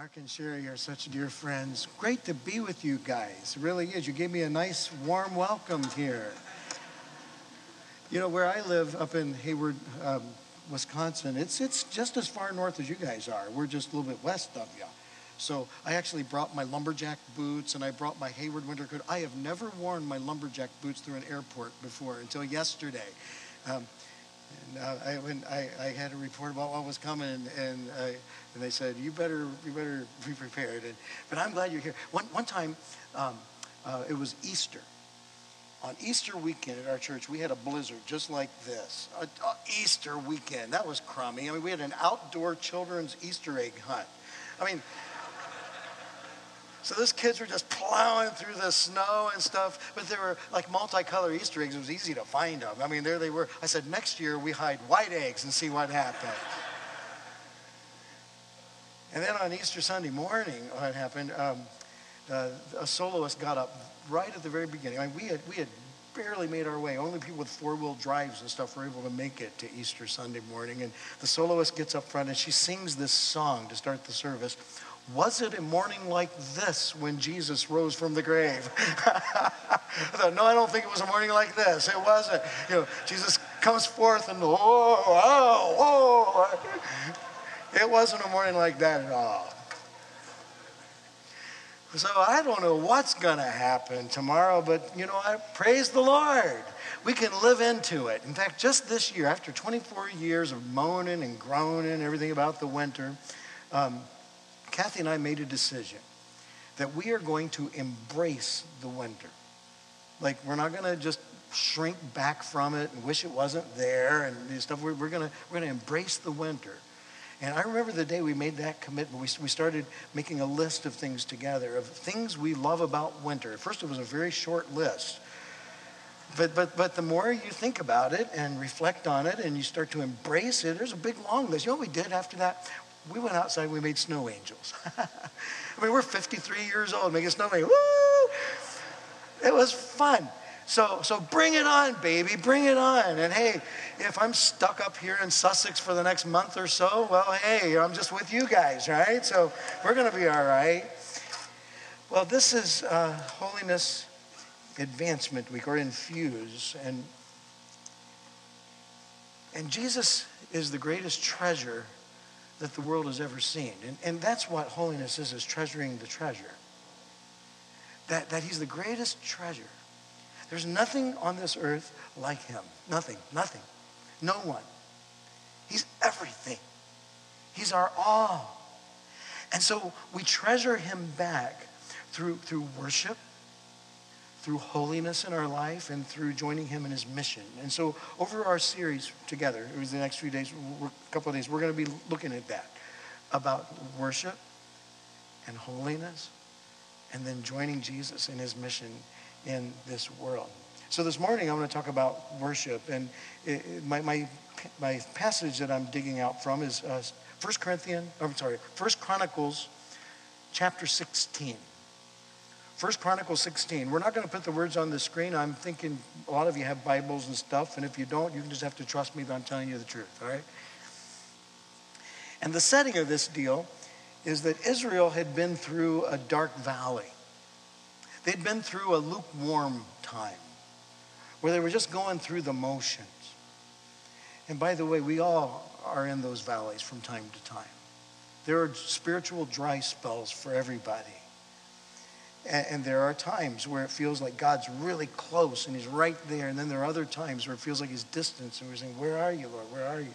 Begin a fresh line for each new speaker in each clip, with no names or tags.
Mark and Sherry are such dear friends. Great to be with you guys. Really is. You gave me a nice, warm welcome here. You know, where I live up in Hayward, um, Wisconsin, it's, it's just as far north as you guys are. We're just a little bit west of you. So I actually brought my lumberjack boots and I brought my Hayward winter coat. I have never worn my lumberjack boots through an airport before until yesterday. Um, and uh, I, when I, I, had a report about what was coming, and, and, uh, and, they said, "You better, you better be prepared." And, but I'm glad you're here. One, one time, um, uh, it was Easter. On Easter weekend at our church, we had a blizzard just like this. Easter weekend. That was crummy. I mean, we had an outdoor children's Easter egg hunt. I mean, so those kids were just plowing through the snow and stuff, but they were like multicolored Easter eggs. It was easy to find them. I mean, there they were. I said, next year we hide white eggs and see what happens. and then on Easter Sunday morning, what happened, um, uh, a soloist got up right at the very beginning. I mean, we had, we had barely made our way. Only people with four-wheel drives and stuff were able to make it to Easter Sunday morning. And the soloist gets up front and she sings this song to start the service. Was it a morning like this when Jesus rose from the grave? I thought, no, I don't think it was a morning like this. It wasn't. You know, Jesus comes forth and oh, oh, oh. It wasn't a morning like that at all. So I don't know what's going to happen tomorrow, but you know, I praise the Lord. We can live into it. In fact, just this year, after 24 years of moaning and groaning, everything about the winter, um, Kathy and I made a decision that we are going to embrace the winter. Like, we're not going to just shrink back from it and wish it wasn't there and stuff. We're, we're going we're gonna embrace the winter. And I remember the day we made that commitment. We, we started making a list of things together, of things we love about winter. At first, it was a very short list. But, but, but the more you think about it and reflect on it and you start to embrace it, there's a big long list. You know what we did after that? We went outside, we made snow angels. I mean, we're 53 years old making snow. Woo! It was fun. So, so bring it on, baby, bring it on. And hey, if I'm stuck up here in Sussex for the next month or so, well, hey, I'm just with you guys, right? So we're going to be all right. Well, this is uh, Holiness Advancement Week, or Infuse. And, and Jesus is the greatest treasure that the world has ever seen. And, and that's what holiness is, is treasuring the treasure. That, that he's the greatest treasure. There's nothing on this earth like him. Nothing, nothing. No one. He's everything. He's our all. And so we treasure him back through, through worship, through holiness in our life and through joining him in his mission. And so over our series together, it was the next few days, a couple of days, we're going to be looking at that about worship and holiness and then joining Jesus in his mission in this world. So this morning I want to talk about worship and it, my, my, my passage that I'm digging out from is uh, 1 Corinthians, I'm sorry, 1 Chronicles chapter 16. First Chronicles 16. We're not going to put the words on the screen. I'm thinking a lot of you have Bibles and stuff, and if you don't, you can just have to trust me that I'm telling you the truth, all right? And the setting of this deal is that Israel had been through a dark valley. They'd been through a lukewarm time where they were just going through the motions. And by the way, we all are in those valleys from time to time. There are spiritual dry spells for everybody. And, and, there are times where it feels like God's really close and He's right there. And then there are other times where it feels like He's distant. And we're saying, Where are you, Lord? Where are you?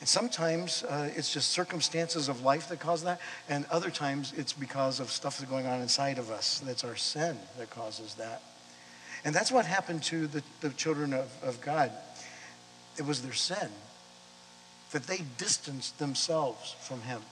And sometimes uh, it's just circumstances of life that cause that. And other times it's because of stuff that's going on inside of us. That's our sin that causes that. And that's what happened to the, the children of, of God. It was their sin that they distanced themselves from Him.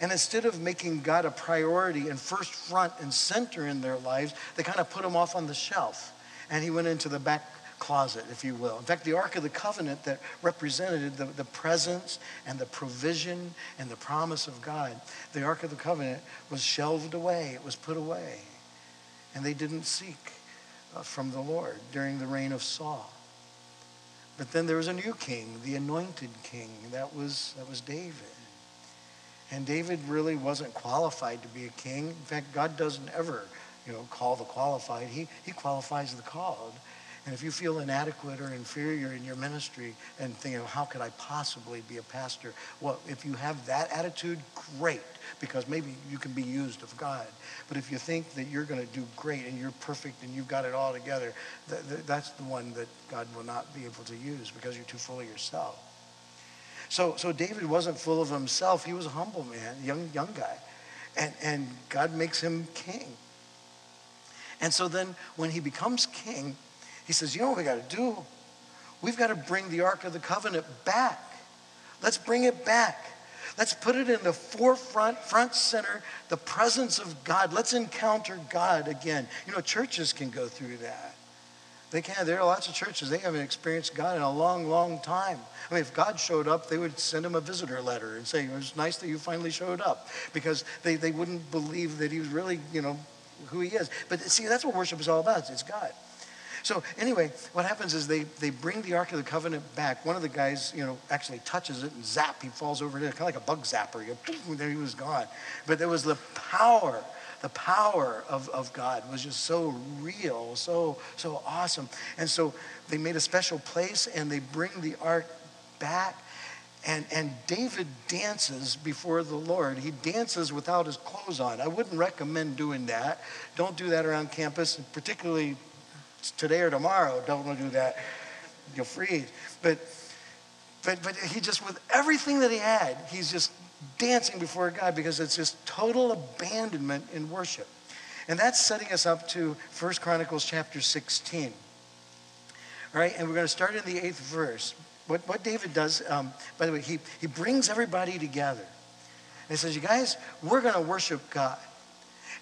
And instead of making God a priority and first front and center in their lives, they kind of put him off on the shelf. And he went into the back closet, if you will. In fact, the Ark of the Covenant that represented the, the presence and the provision and the promise of God, the Ark of the Covenant was shelved away, it was put away. And they didn't seek uh, from the Lord during the reign of Saul. But then there was a new king, the anointed king. That was, that was David. And David really wasn't qualified to be a king. In fact, God doesn't ever, you know, call the qualified. He, he qualifies the called. And if you feel inadequate or inferior in your ministry and think, oh, how could I possibly be a pastor? Well, if you have that attitude, great, because maybe you can be used of God. But if you think that you're going to do great and you're perfect and you've got it all together, th- th- that's the one that God will not be able to use because you're too full of yourself. So, so David wasn't full of himself. He was a humble man, young, young guy. And, and God makes him king. And so then when he becomes king, he says, You know what we got to do? We've got to bring the Ark of the Covenant back. Let's bring it back. Let's put it in the forefront, front center, the presence of God. Let's encounter God again. You know, churches can go through that. They can't. There are lots of churches, they haven't experienced God in a long, long time. I mean, if God showed up, they would send him a visitor letter and say, It was nice that you finally showed up because they, they wouldn't believe that he was really, you know, who he is. But see, that's what worship is all about it's God. So anyway, what happens is they, they bring the Ark of the Covenant back. One of the guys, you know, actually touches it and zap, he falls over it, kind of like a bug zapper. You there he was gone. But there was the power, the power of, of God was just so real, so, so awesome. And so they made a special place and they bring the Ark back. And, and David dances before the Lord. He dances without his clothes on. I wouldn't recommend doing that. Don't do that around campus, particularly today or tomorrow. Don't do that. You'll freeze. But, but, but he just, with everything that he had, he's just dancing before God because it's just total abandonment in worship. And that's setting us up to 1 Chronicles chapter 16. All right, and we're going to start in the eighth verse. What, what David does, um, by the way, he, he brings everybody together. And he says, You guys, we're going to worship God.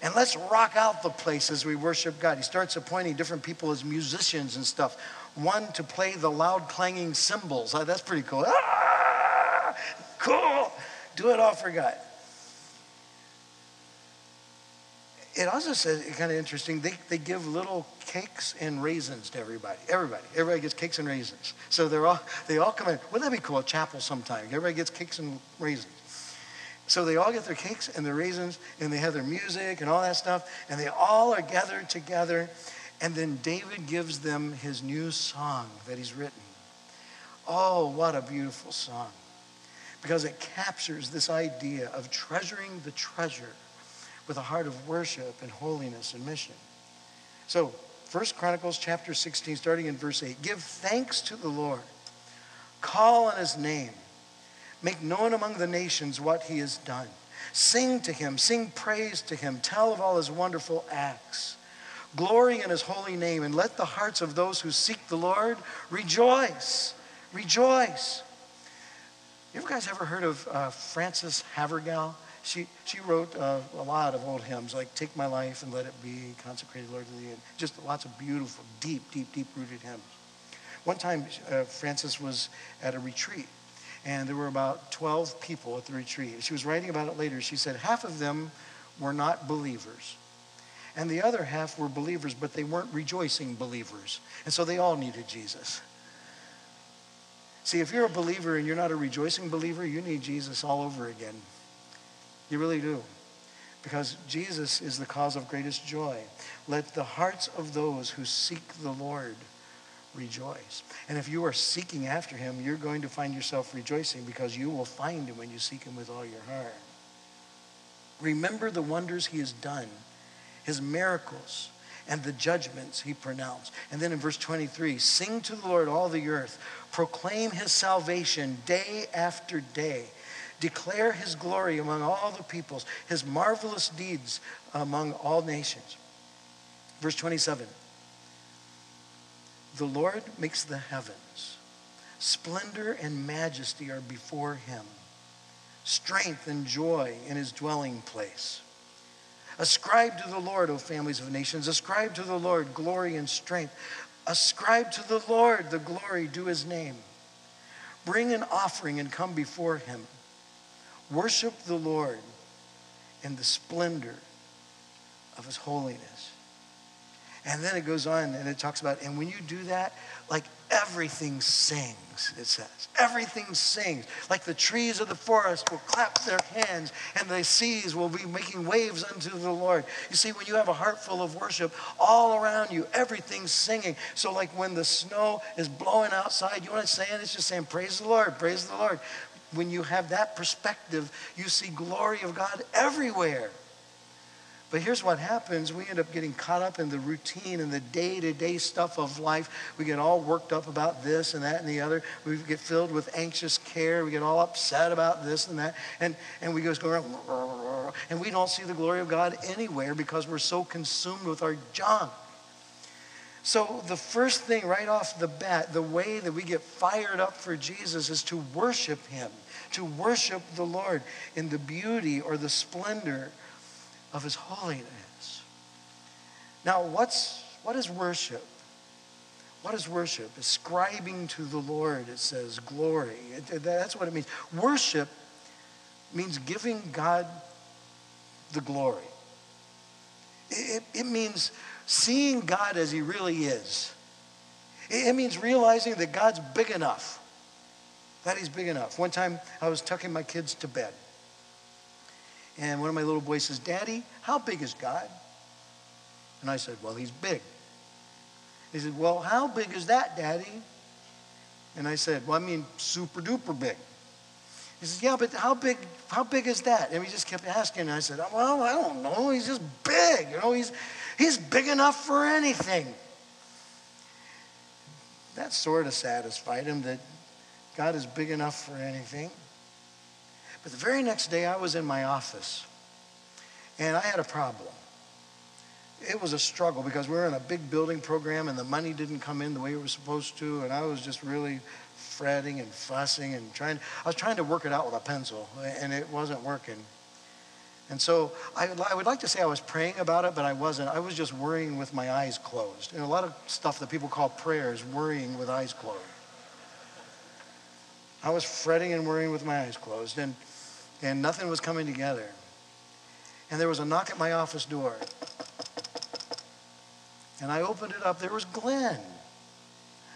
And let's rock out the place as we worship God. He starts appointing different people as musicians and stuff. One to play the loud clanging cymbals. Oh, that's pretty cool. Ah, cool. Do it all for God. It also says, kind of interesting, they, they give little cakes and raisins to everybody. Everybody. Everybody gets cakes and raisins. So they're all, they all come in. Wouldn't that be cool? A chapel sometime. Everybody gets cakes and raisins. So they all get their cakes and their raisins, and they have their music and all that stuff, and they all are gathered together. And then David gives them his new song that he's written. Oh, what a beautiful song. Because it captures this idea of treasuring the treasure with a heart of worship and holiness and mission. So, First Chronicles chapter 16, starting in verse 8. Give thanks to the Lord. Call on his name. Make known among the nations what he has done. Sing to him, sing praise to him, tell of all his wonderful acts. Glory in his holy name, and let the hearts of those who seek the Lord rejoice. Rejoice. You guys ever heard of uh, Frances Havergal? She, she wrote uh, a lot of old hymns like Take My Life and Let It Be, Consecrated Lord to the End. Just lots of beautiful, deep, deep, deep rooted hymns. One time, uh, Frances was at a retreat and there were about 12 people at the retreat. She was writing about it later. She said half of them were not believers, and the other half were believers, but they weren't rejoicing believers. And so they all needed Jesus. See, if you're a believer and you're not a rejoicing believer, you need Jesus all over again. You really do. Because Jesus is the cause of greatest joy. Let the hearts of those who seek the Lord rejoice. And if you are seeking after him, you're going to find yourself rejoicing because you will find him when you seek him with all your heart. Remember the wonders he has done, his miracles, and the judgments he pronounced. And then in verse 23, sing to the Lord all the earth, proclaim his salvation day after day. Declare his glory among all the peoples, his marvelous deeds among all nations. Verse 27 the Lord makes the heavens. Splendor and majesty are before him. Strength and joy in his dwelling place. Ascribe to the Lord, O families of nations. Ascribe to the Lord glory and strength. Ascribe to the Lord the glory due his name. Bring an offering and come before him. Worship the Lord in the splendor of his holiness. And then it goes on and it talks about, and when you do that, like everything sings, it says. Everything sings. Like the trees of the forest will clap their hands, and the seas will be making waves unto the Lord. You see, when you have a heart full of worship, all around you, everything's singing. So, like when the snow is blowing outside, you know what it's saying? It's just saying, Praise the Lord, praise the Lord. When you have that perspective, you see glory of God everywhere. But here's what happens we end up getting caught up in the routine and the day to day stuff of life. We get all worked up about this and that and the other. We get filled with anxious care. We get all upset about this and that. And, and we just go around, and we don't see the glory of God anywhere because we're so consumed with our junk. So, the first thing right off the bat, the way that we get fired up for Jesus is to worship Him, to worship the Lord in the beauty or the splendor of his holiness. Now, what's, what is worship? What is worship? Ascribing to the Lord, it says glory. It, that's what it means. Worship means giving God the glory. It, it, means seeing God as he really is. It, it means realizing that God's big enough. That he's big enough. One time I was tucking my kids to bed. And one of my little boys says, Daddy, how big is God? And I said, Well, he's big. He said, Well, how big is that, Daddy? And I said, Well, I mean, super duper big. He says, Yeah, but how big, how big is that? And he just kept asking. And I said, Well, I don't know. He's just big. You know, he's, he's big enough for anything. That sort of satisfied him that God is big enough for anything. But the very next day, I was in my office and I had a problem. It was a struggle because we were in a big building program and the money didn't come in the way it was supposed to. And I was just really fretting and fussing and trying. I was trying to work it out with a pencil and it wasn't working. And so I, I, would like to say I was praying about it, but I wasn't. I was just worrying with my eyes closed. And a lot of stuff that people call prayer is worrying with eyes closed. I was fretting and worrying with my eyes closed. And and nothing was coming together. And there was a knock at my office door. And I opened it up. There was Glenn.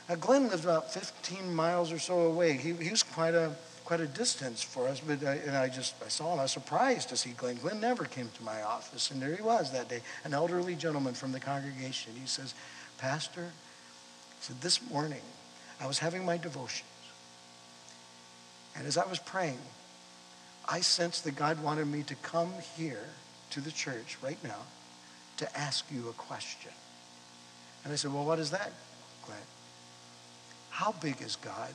Now, Glenn lived about 15 miles or so away. He, he was quite a, quite a distance for us, but I, and I just I saw him. I was surprised to see Glenn. Glenn never came to my office, and there he was that day, an elderly gentleman from the congregation. He says, Pastor, he said, this morning I was having my devotions, and as I was praying, I sensed that God wanted me to come here to the church right now to ask you a question. And I said, Well, what is that, Glenn? How big is God?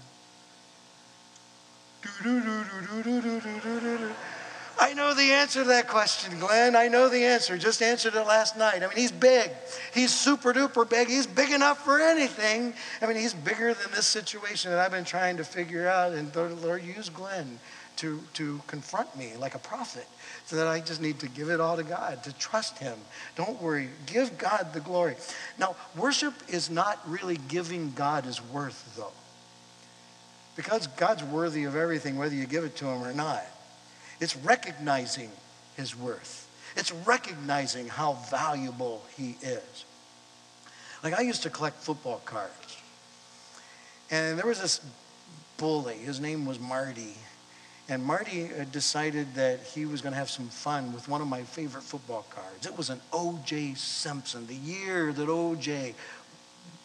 I know the answer to that question, Glenn. I know the answer. Just answered it last night. I mean, he's big. He's super duper big. He's big enough for anything. I mean, he's bigger than this situation that I've been trying to figure out. And Lord used Glenn to, to confront me like a prophet. So that I just need to give it all to God, to trust Him. Don't worry. Give God the glory. Now, worship is not really giving God His worth, though. Because God's worthy of everything, whether you give it to Him or not. It's recognizing His worth, it's recognizing how valuable He is. Like, I used to collect football cards. And there was this bully. His name was Marty. And Marty uh, decided that he was going to have some fun with one of my favorite football cards. It was an O.J. Simpson, the year that O.J.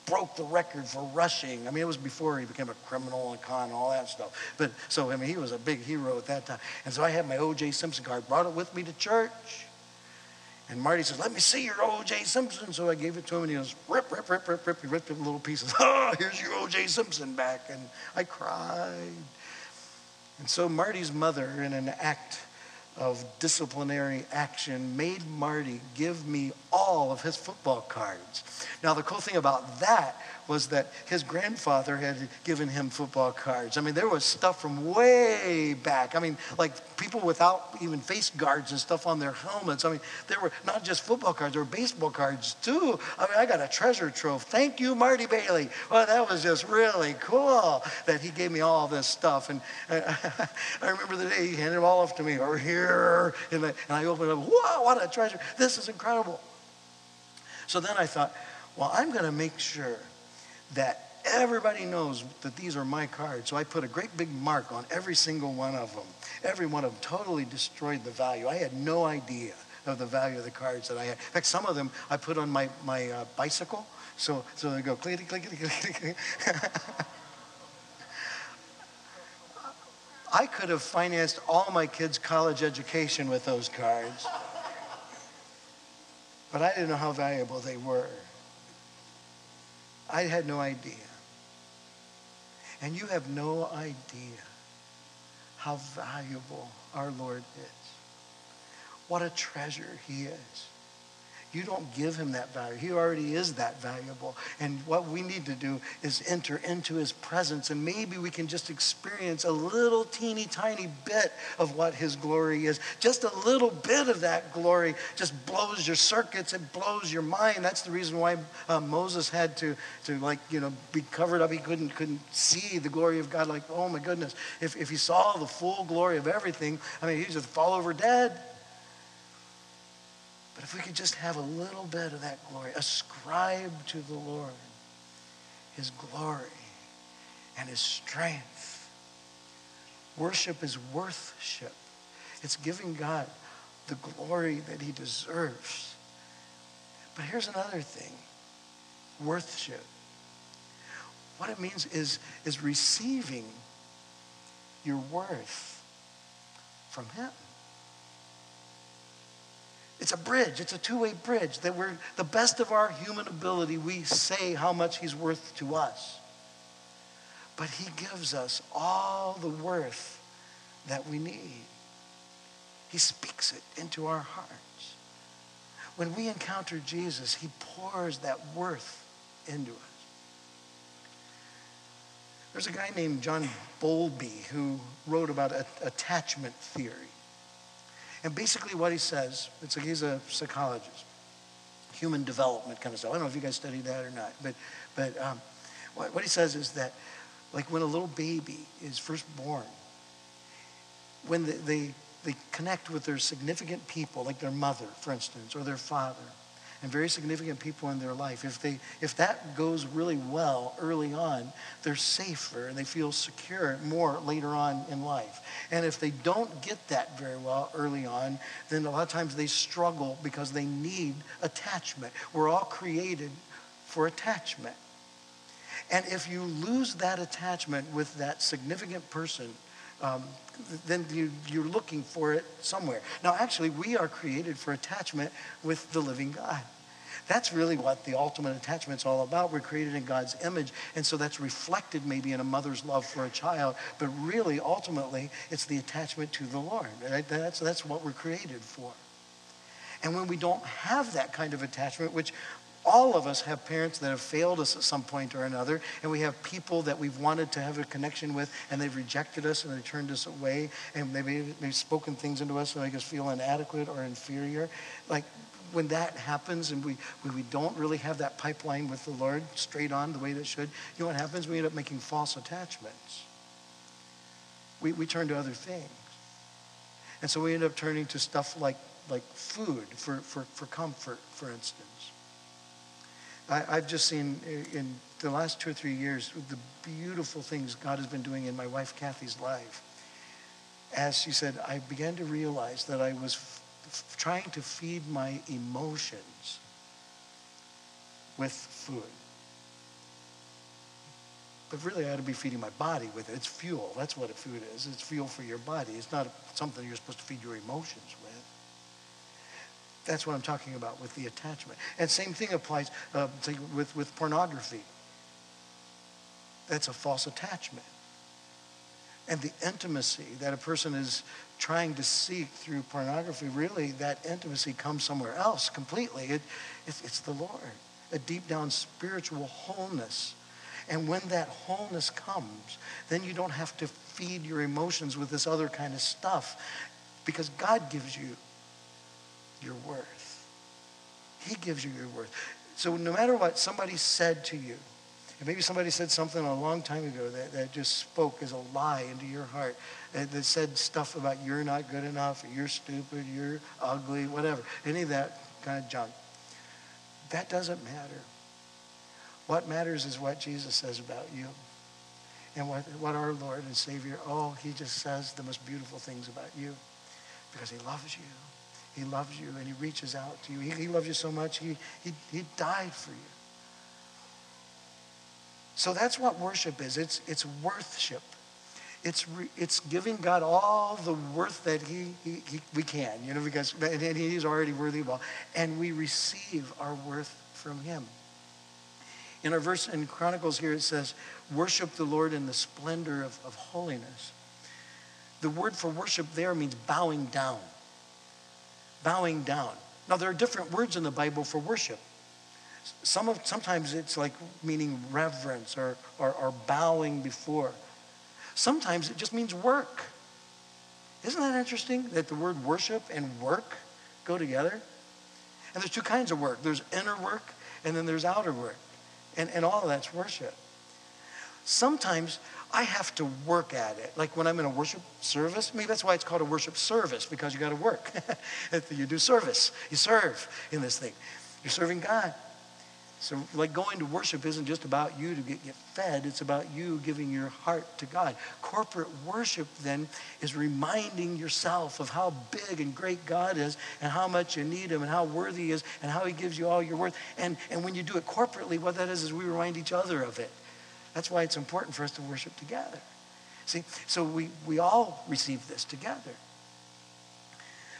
broke the record for rushing. I mean, it was before he became a criminal and con and all that stuff. But so, I mean, he was a big hero at that time. And so I had my O.J. Simpson card, brought it with me to church. And Marty says, Let me see your O.J. Simpson. So I gave it to him, and he goes, Rip, rip, rip, rip, rip. He ripped it in little pieces. Oh, here's your O.J. Simpson back. And I cried. And so Marty's mother, in an act of disciplinary action, made Marty give me all of his football cards. Now, the cool thing about that was that his grandfather had given him football cards. I mean, there was stuff from way back. I mean, like people without even face guards and stuff on their helmets. I mean, there were not just football cards, there were baseball cards too. I mean, I got a treasure trove. Thank you, Marty Bailey. Well, that was just really cool that he gave me all this stuff. And I, remember the day he handed them all off to me over here. And I, and I opened it up. Wow, what a treasure. This is incredible. So then I thought, well, I'm going to make sure that everybody knows that these are my cards. So I put a great big mark on every single one of them. Every one of them totally destroyed the value. I had no idea of the value of the cards that I had. In fact, some of them I put on my, my uh, bicycle. So, so they go clickety, clickety, clickety. I could have financed all my kids' college education with those cards. But I didn't know how valuable they were. I had no idea. And you have no idea how valuable our Lord is. What a treasure he is. You don't give him that value. He already is that valuable. And what we need to do is enter into his presence, and maybe we can just experience a little teeny tiny bit of what his glory is. Just a little bit of that glory just blows your circuits, it blows your mind. That's the reason why uh, Moses had to, to, like, you know, be covered up. He couldn't, couldn't see the glory of God. Like, oh my goodness. If, if he saw the full glory of everything, I mean, he'd just fall over dead. But if we could just have a little bit of that glory, ascribe to the Lord his glory and his strength. Worship is worthship. It's giving God the glory that he deserves. But here's another thing worthship. What it means is, is receiving your worth from him. It's a bridge. It's a two-way bridge that we're the best of our human ability. We say how much he's worth to us. But he gives us all the worth that we need. He speaks it into our hearts. When we encounter Jesus, he pours that worth into us. There's a guy named John Bowlby who wrote about attachment theory. And basically, what he says, it's like he's a psychologist, human development kind of stuff. I don't know if you guys studied that or not, but, but um, what, what he says is that, like when a little baby is first born, when they, they, they connect with their significant people, like their mother, for instance, or their father, and very significant people in their life, if, they, if that goes really well early on, they're safer and they feel secure more later on in life. And if they don't get that very well early on, then a lot of times they struggle because they need attachment. We're all created for attachment. And if you lose that attachment with that significant person, um, then you, you're looking for it somewhere. Now, actually, we are created for attachment with the living God. That's really what the ultimate attachment's all about. We're created in God's image, and so that's reflected maybe in a mother's love for a child, but really, ultimately, it's the attachment to the Lord. Right? That's, that's what we're created for. And when we don't have that kind of attachment, which all of us have parents that have failed us at some point or another, and we have people that we've wanted to have a connection with, and they've rejected us and they turned us away, and maybe they've spoken things into us that make us feel inadequate or inferior. Like when that happens and we, we don't really have that pipeline with the Lord straight on the way that should, you know what happens? We end up making false attachments. We, we turn to other things. And so we end up turning to stuff like, like food for, for, for comfort, for instance. I, I've just seen in the last two or three years the beautiful things God has been doing in my wife Kathy's life. As she said, I began to realize that I was trying to feed my emotions with food. But really, I ought to be feeding my body with it. It's fuel. That's what a food is. It's fuel for your body. It's not something you're supposed to feed your emotions with. That's what I'm talking about with the attachment. And same thing applies uh, with, with pornography. That's a false attachment. And the intimacy that a person is trying to seek through pornography, really that intimacy comes somewhere else completely. It, it, it's the Lord, a deep down spiritual wholeness. And when that wholeness comes, then you don't have to feed your emotions with this other kind of stuff because God gives you your worth. He gives you your worth. So no matter what somebody said to you, and maybe somebody said something a long time ago that, that just spoke as a lie into your heart, that, that said stuff about you're not good enough, you're stupid, you're ugly, whatever, any of that kind of junk. That doesn't matter. What matters is what Jesus says about you. And what, what our Lord and Savior, oh, he just says the most beautiful things about you because he loves you. He loves you and he reaches out to you. He, he loves you so much, he, he, he died for you. So that's what worship is. It's, it's worthship. It's, re, it's giving God all the worth that he, he, he, we can, you know, because and he's already worthy of all. And we receive our worth from him. In our verse in Chronicles here, it says, worship the Lord in the splendor of, of holiness. The word for worship there means bowing down. Bowing down. Now, there are different words in the Bible for worship. Some of, sometimes it's like meaning reverence or, or, or bowing before. Sometimes it just means work. Isn't that interesting that the word worship and work go together? And there's two kinds of work there's inner work and then there's outer work. And, and all of that's worship. Sometimes I have to work at it. Like when I'm in a worship service, maybe that's why it's called a worship service, because you got to work. you do service, you serve in this thing. You're serving God. So, like going to worship isn't just about you to get, get fed, it's about you giving your heart to God. Corporate worship then is reminding yourself of how big and great God is and how much you need Him and how worthy He is and how He gives you all your worth. And, and when you do it corporately, what that is, is we remind each other of it. That's why it's important for us to worship together. See, so we, we all receive this together.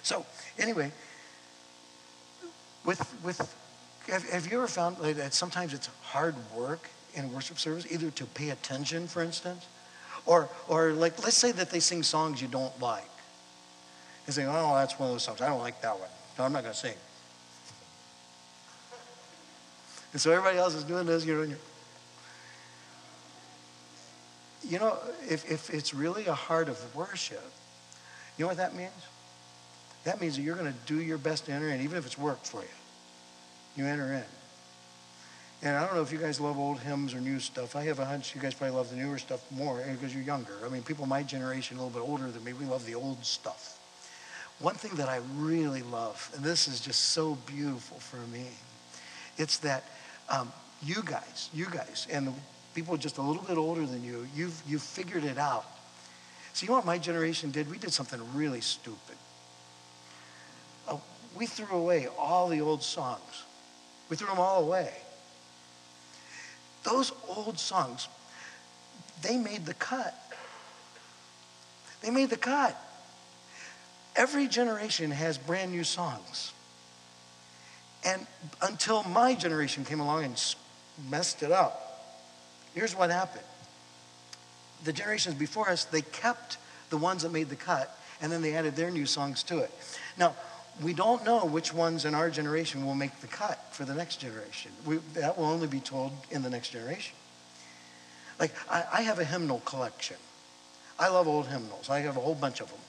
So, anyway, with, with have, have you ever found that sometimes it's hard work in worship service, either to pay attention, for instance, or, or like, let's say that they sing songs you don't like. You say, oh, that's one of those songs. I don't like that one. No, I'm not going to sing. And so everybody else is doing this, you're doing your. You know, if, if it's really a heart of worship, you know what that means? That means that you're going to do your best to enter in, even if it's work for you you enter in. And I don't know if you guys love old hymns or new stuff. I have a hunch you guys probably love the newer stuff more because you're younger. I mean, people my generation, a little bit older than me, we love the old stuff. One thing that I really love, and this is just so beautiful for me, it's that um, you guys, you guys, and the people just a little bit older than you, you've, you've figured it out. So you know what my generation did? We did something really stupid. Uh, we threw away all the old songs. We threw them all away. Those old songs, they made the cut. They made the cut. Every generation has brand new songs. And until my generation came along and messed it up, here's what happened. The generations before us, they kept the ones that made the cut, and then they added their new songs to it. Now, we don't know which ones in our generation will make the cut for the next generation. We, that will only be told in the next generation. Like, I, I have a hymnal collection. I love old hymnals. I have a whole bunch of them.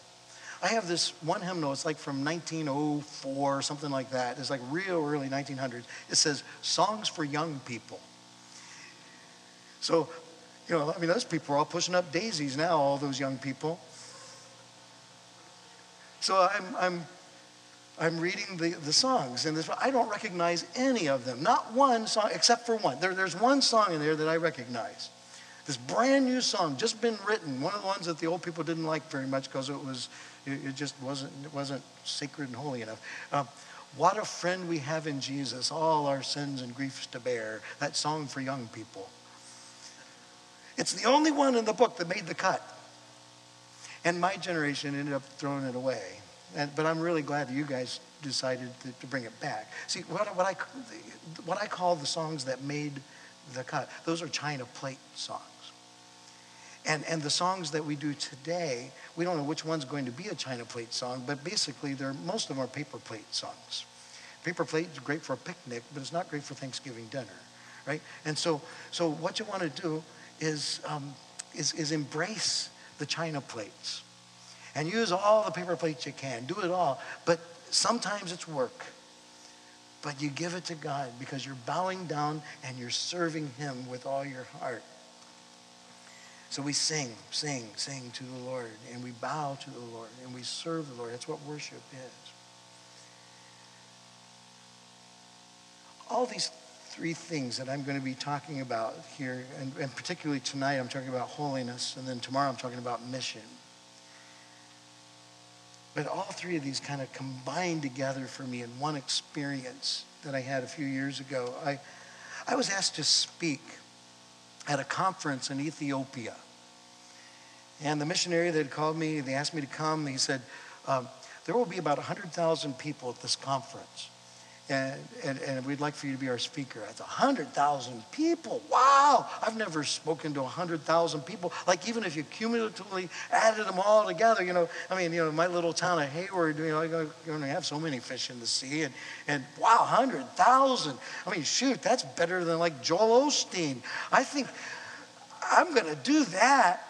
I have this one hymnal, it's like from 1904, something like that. It's like real early 1900s. It says, Songs for Young People. So, you know, I mean, those people are all pushing up daisies now, all those young people. So I'm, I'm I'm reading the, the songs, and this, I don't recognize any of them. Not one song, except for one. There, there's one song in there that I recognize. This brand new song, just been written. One of the ones that the old people didn't like very much because it was, it, it, just wasn't, it wasn't sacred and holy enough. Uh, what a friend we have in Jesus, all our sins and griefs to bear. That song for young people. It's the only one in the book that made the cut. And my generation ended up throwing it away. And, but I'm really glad that you guys decided to, to bring it back. See, what, what, I, what I call the songs that made the cut, those are China plate songs. And, and the songs that we do today, we don't know which one's going to be a China plate song, but basically, they're, most of them are paper plate songs. Paper plate is great for a picnic, but it's not great for Thanksgiving dinner, right? And so, so what you want to do is, um, is, is embrace the China plates and use all the paper plates you can. Do it all. But sometimes it's work. But you give it to God because you're bowing down and you're serving Him with all your heart. So we sing, sing, sing to the Lord, and we bow to the Lord, and we serve the Lord. That's what worship is. All these three things that I'm going to be talking about here, and, and particularly tonight, I'm talking about holiness, and then tomorrow, I'm talking about mission. But all three of these kind of combined together for me in one experience that I had a few years ago. I, I was asked to speak at a conference in Ethiopia. And the missionary that called me, they asked me to come. He said, um, There will be about 100,000 people at this conference and, and, and we'd like for you to be our speaker. That's 100,000 people. Wow! I've never spoken to 100,000 people. Like, even if you cumulatively added them all together, you know, I mean, you know, my little town of Hayward, you know, you only have so many fish in the sea. And, and wow, 100,000. I mean, shoot, that's better than like Joel Osteen. I think I'm going to do that.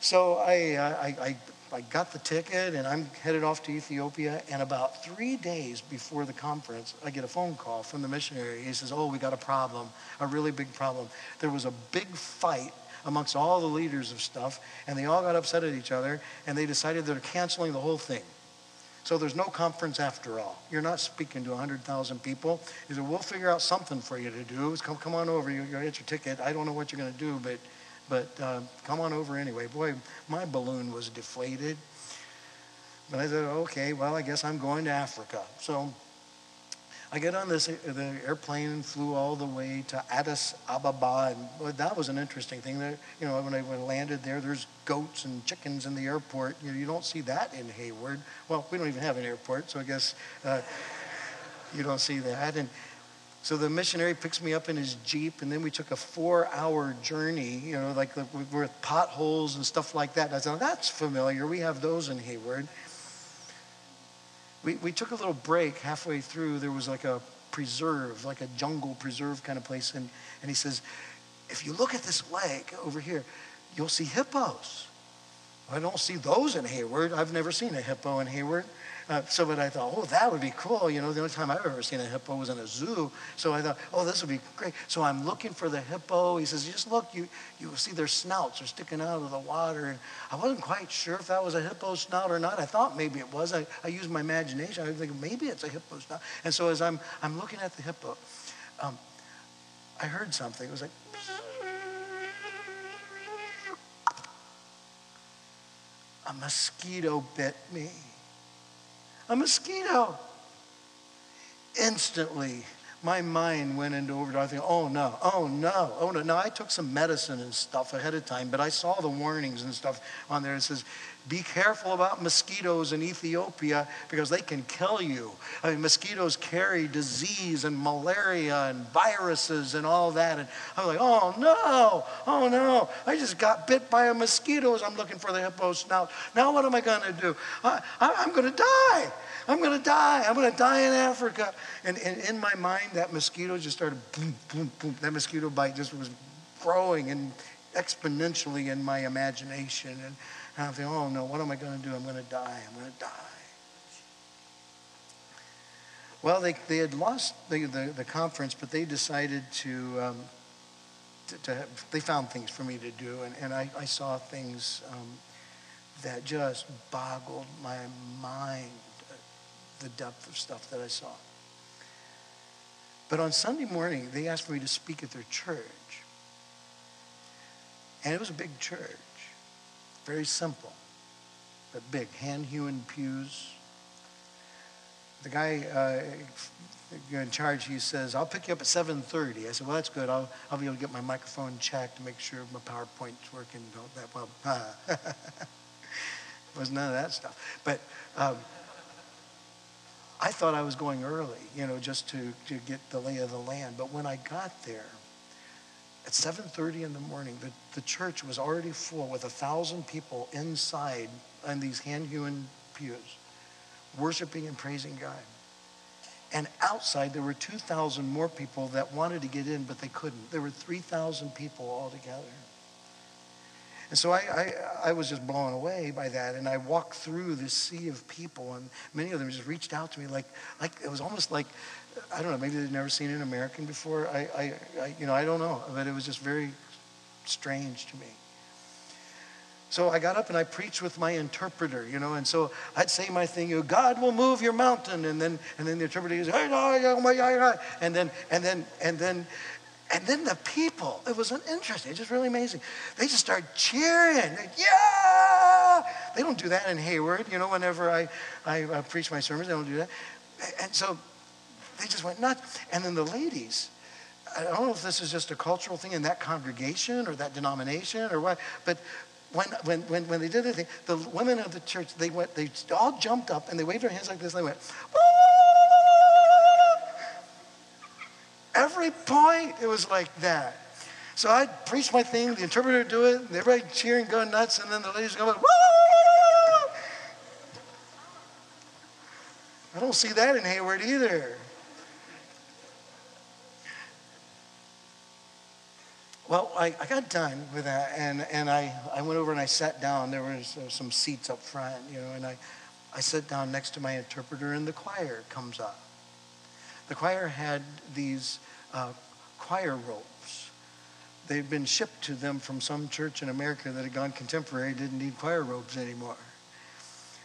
So I, I, I I got the ticket and I'm headed off to Ethiopia. And about three days before the conference, I get a phone call from the missionary. He says, Oh, we got a problem, a really big problem. There was a big fight amongst all the leaders of stuff, and they all got upset at each other, and they decided they're canceling the whole thing. So there's no conference after all. You're not speaking to 100,000 people. He said, We'll figure out something for you to do. Come, on over. You, you get your ticket. I don't know what you're going to do, but but uh, come on over anyway. Boy, my balloon was deflated. But I said, okay, well, I guess I'm going to Africa. So I get on this the airplane and flew all the way to Addis Ababa, and well, that was an interesting thing. There, you know, when I, when I landed there, there's goats and chickens in the airport. You, know, you don't see that in Hayward. Well, we don't even have an airport, so I guess uh, you don't see that. And so the missionary picks me up in his Jeep, and then we took a four hour journey, you know, like with potholes and stuff like that. And I said, that's familiar. We have those in Hayward. We, we took a little break halfway through. There was like a preserve, like a jungle preserve kind of place. And, and he says, if you look at this lake over here, you'll see hippos. I don't see those in Hayward. I've never seen a hippo in Hayward. Uh, so, but I thought, oh, that would be cool. You know, the only time I've ever seen a hippo was in a zoo. So I thought, oh, this would be great. So I'm looking for the hippo. He says, just look, you, you see their snouts are sticking out of the water. And I wasn't quite sure if that was a hippo snout or not. I thought maybe it was. I, I used my imagination. I was thinking, maybe it's a hippo snout. And so as I'm, I'm looking at the hippo, um, I heard something. It was like, a mosquito bit me a mosquito. Instantly, my mind went into overdrive. Thinking, oh no, oh no, oh no. Now I took some medicine and stuff ahead of time, but I saw the warnings and stuff on there. It says, be careful about mosquitoes in Ethiopia because they can kill you. I mean, mosquitoes carry disease and malaria and viruses and all that. And I'm like, oh no, oh no. I just got bit by a mosquito as I'm looking for the hippo snout. Now what am I going to do? I, am going to die. I'm going to die. I'm going to die in Africa. And, and in my mind, that mosquito just started boom, boom, boom. That mosquito bite just was growing and exponentially in my imagination. And I'm thinking, oh no, what am I going to do? I'm going to die. I'm going to die. Well, they, they had lost the, the, the conference, but they decided to, um, to, to have, they found things for me to do, and, and I, I saw things um, that just boggled my mind, the depth of stuff that I saw. But on Sunday morning, they asked me to speak at their church. And it was a big church. Very simple, but big. Hand hewn pews. The guy uh, in charge, he says, I'll pick you up at 7.30. I said, well, that's good. I'll, I'll be able to get my microphone checked to make sure my PowerPoint's working. That well. It was none of that stuff. But um, I thought I was going early, you know, just to, to get the lay of the land. But when I got there, at 7.30 in the morning, the, the church was already full with a thousand people inside on these hand-hewn pews, worshiping and praising God. And outside, there were 2,000 more people that wanted to get in, but they couldn't. There were 3,000 people altogether. And so I, I, I, was just blown away by that. And I walked through this sea of people, and many of them just reached out to me like, like it was almost like I don't know, maybe they'd never seen an American before. I, I, I, you know, I don't know, but it was just very strange to me. so I got up and I preached with my interpreter, you know, and so I'd say my thing, you know, God will move your mountain, and then and then the interpreter goes, and then and then and then and then the people, it was interesting, it's just really amazing. They just started cheering. Yeah! They don't do that in Hayward, you know, whenever I, I, I preach my sermons, they don't do that. And so they just went nuts. And then the ladies, I don't know if this is just a cultural thing in that congregation or that denomination or what, but when, when, when, when they did anything, the women of the church, they went, they all jumped up and they waved their hands like this and they went, Every point, it was like that. So I preach my thing, the interpreter would do it, and everybody cheering, going nuts, and then the ladies go, I don't see that in Hayward either. Well, I, I got done with that, and, and I, I went over and I sat down. There was uh, some seats up front, you know, and I, I sat down next to my interpreter, and the choir comes up. The choir had these uh, choir robes. They'd been shipped to them from some church in America that had gone contemporary, didn't need choir robes anymore.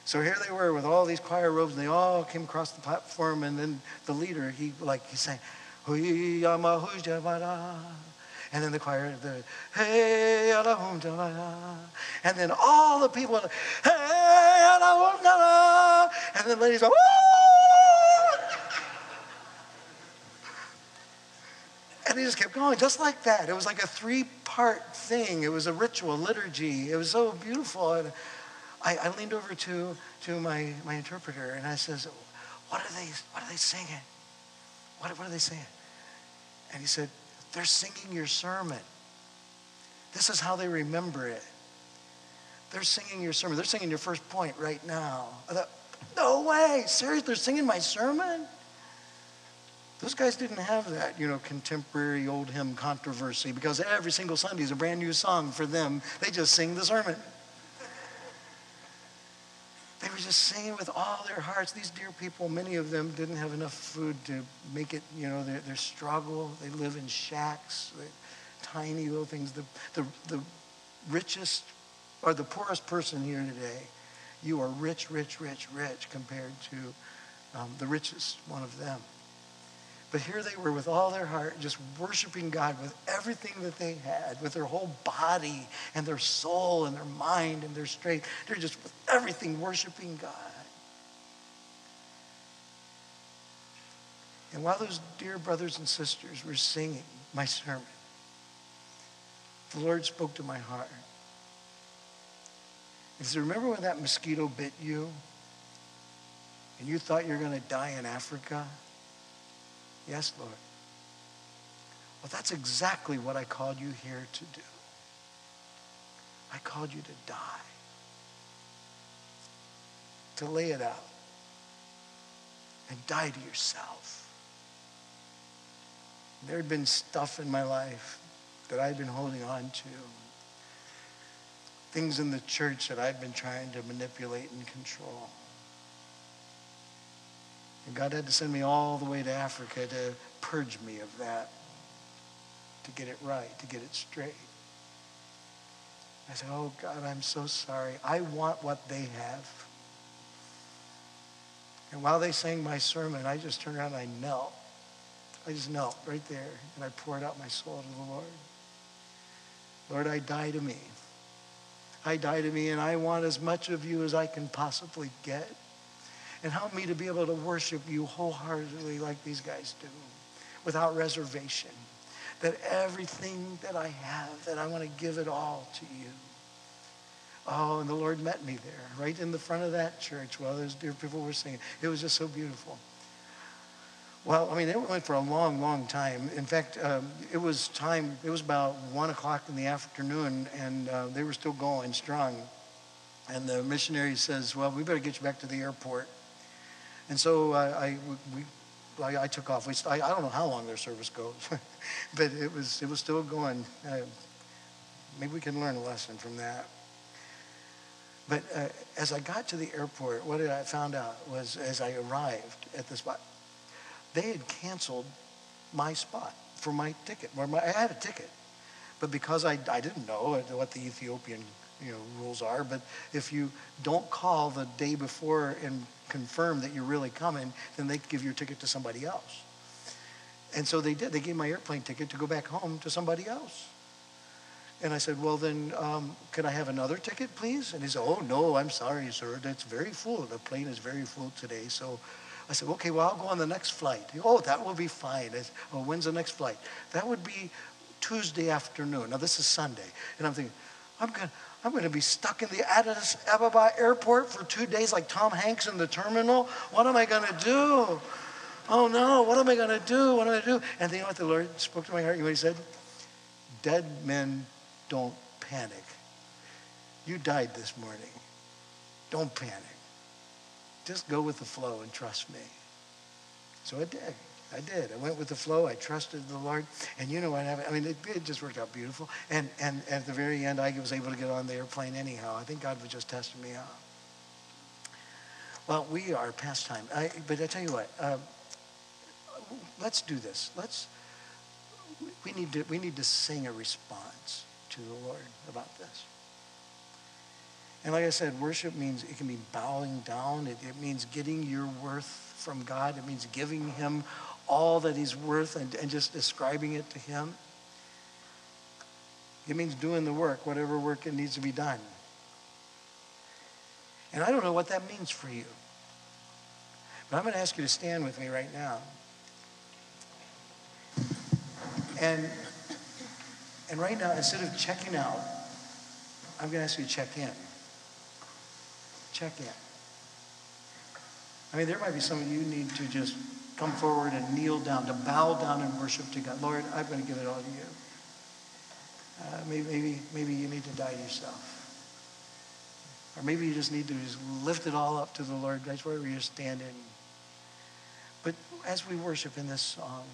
So here they were with all these choir robes, and they all came across the platform. And then the leader, he like he sang, and then the choir, the hey, and then all the people, hey, and then the ladies go, And they just kept going, just like that. It was like a three part thing. It was a ritual, liturgy. It was so beautiful. And I, I leaned over to, to my, my interpreter and I says, what are they, what are they singing? What, what are they saying? And he said, they're singing your sermon. This is how they remember it. They're singing your sermon. They're singing your first point right now. I thought, no way. Seriously, they're singing my sermon? Those guys didn't have that, you know, contemporary old hymn controversy because every single Sunday is a brand new song for them. They just sing the sermon. They were just singing with all their hearts. These dear people, many of them didn't have enough food to make it, you know, their, their struggle. They live in shacks, tiny little things. The, the, the richest or the poorest person here today, you are rich, rich, rich, rich compared to um, the richest one of them. But here they were with all their heart, just worshiping God with everything that they had, with their whole body and their soul and their mind and their strength. They're just with everything worshiping God. And while those dear brothers and sisters were singing my sermon, the Lord spoke to my heart. He said, Remember when that mosquito bit you and you thought you were going to die in Africa? Yes, Lord. Well, that's exactly what I called you here to do. I called you to die, to lay it out, and die to yourself. There had been stuff in my life that I'd been holding on to, things in the church that I'd been trying to manipulate and control. And God had to send me all the way to Africa to purge me of that, to get it right, to get it straight. I said, Oh God, I'm so sorry. I want what they have. And while they sang my sermon, I just turned around and I knelt. I just knelt right there and I poured out my soul to the Lord. Lord, I die to me. I die to me and I want as much of you as I can possibly get and help me to be able to worship you wholeheartedly like these guys do, without reservation. That everything that I have, that I want to give it all to you. Oh, and the Lord met me there, right in the front of that church while those dear people were singing. It was just so beautiful. Well, I mean, it went for a long, long time. In fact, um, it was time, it was about 1 o'clock in the afternoon, and uh, they were still going strong. And the missionary says, Well, we better get you back to the airport. And so I, we, I, I, took off. We, I, I, don't know how long their service goes, but it was, it was still going. Uh, maybe we can learn a lesson from that. But uh, as I got to the airport, what I found out was as I arrived at the spot, they had canceled my spot for my ticket. My, I had a ticket, but because I, I didn't know what the Ethiopian you know, rules are, but if you don't call the day before and confirm that you're really coming, then they give your ticket to somebody else. And so they did. They gave my airplane ticket to go back home to somebody else. And I said, well, then, um, could I have another ticket, please? And he said, oh, no, I'm sorry, sir. That's very full. The plane is very full today. So I said, okay, well, I'll go on the next flight. Oh, that will be fine. Said, oh, when's the next flight? That would be Tuesday afternoon. Now, this is Sunday. And I'm thinking, I'm going I'm going to be stuck in the Addis Ababa airport for two days like Tom Hanks in the terminal. What am I going to do? Oh no, what am I going to do? What am I going to do? And you know what the Lord spoke to my heart? You know what he said? Dead men don't panic. You died this morning. Don't panic. Just go with the flow and trust me. So I did. I did. I went with the flow. I trusted the Lord. And you know what happened? I mean, it, it, just worked out beautiful. And, and at the very end, I was able to get on the airplane anyhow. I think God was just testing me out. Well, we are past time. I, but I tell you what, uh, let's do this. Let's, we need, to, we need to sing a response to the Lord about this. And like I said, worship means it can be bowing down. It, it means getting your worth from God. It means giving him all that he's worth and, and just describing it to him. It means doing the work, whatever work it needs to be done. And I don't know what that means for you. But I'm going to ask you to stand with me right now. And, and right now, instead of checking out, I'm going to ask you to check in. Check in. I mean, there might be some of you need to just come forward and kneel down, to bow down and worship to God. Lord, I'm going to give it all to you. Uh, maybe, maybe, maybe you need to die yourself. Or maybe you just need to just lift it all up to the Lord. That's where you're standing. But as we worship in this song,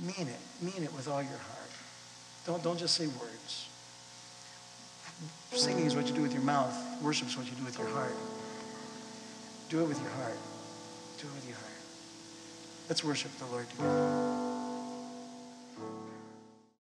mean it. Mean it with all your heart. Don't, don't just say words. Singing is what you do with your mouth. Worship is what you do with your heart. Do it with your heart. Do it with your heart. Let's worship the Lord together.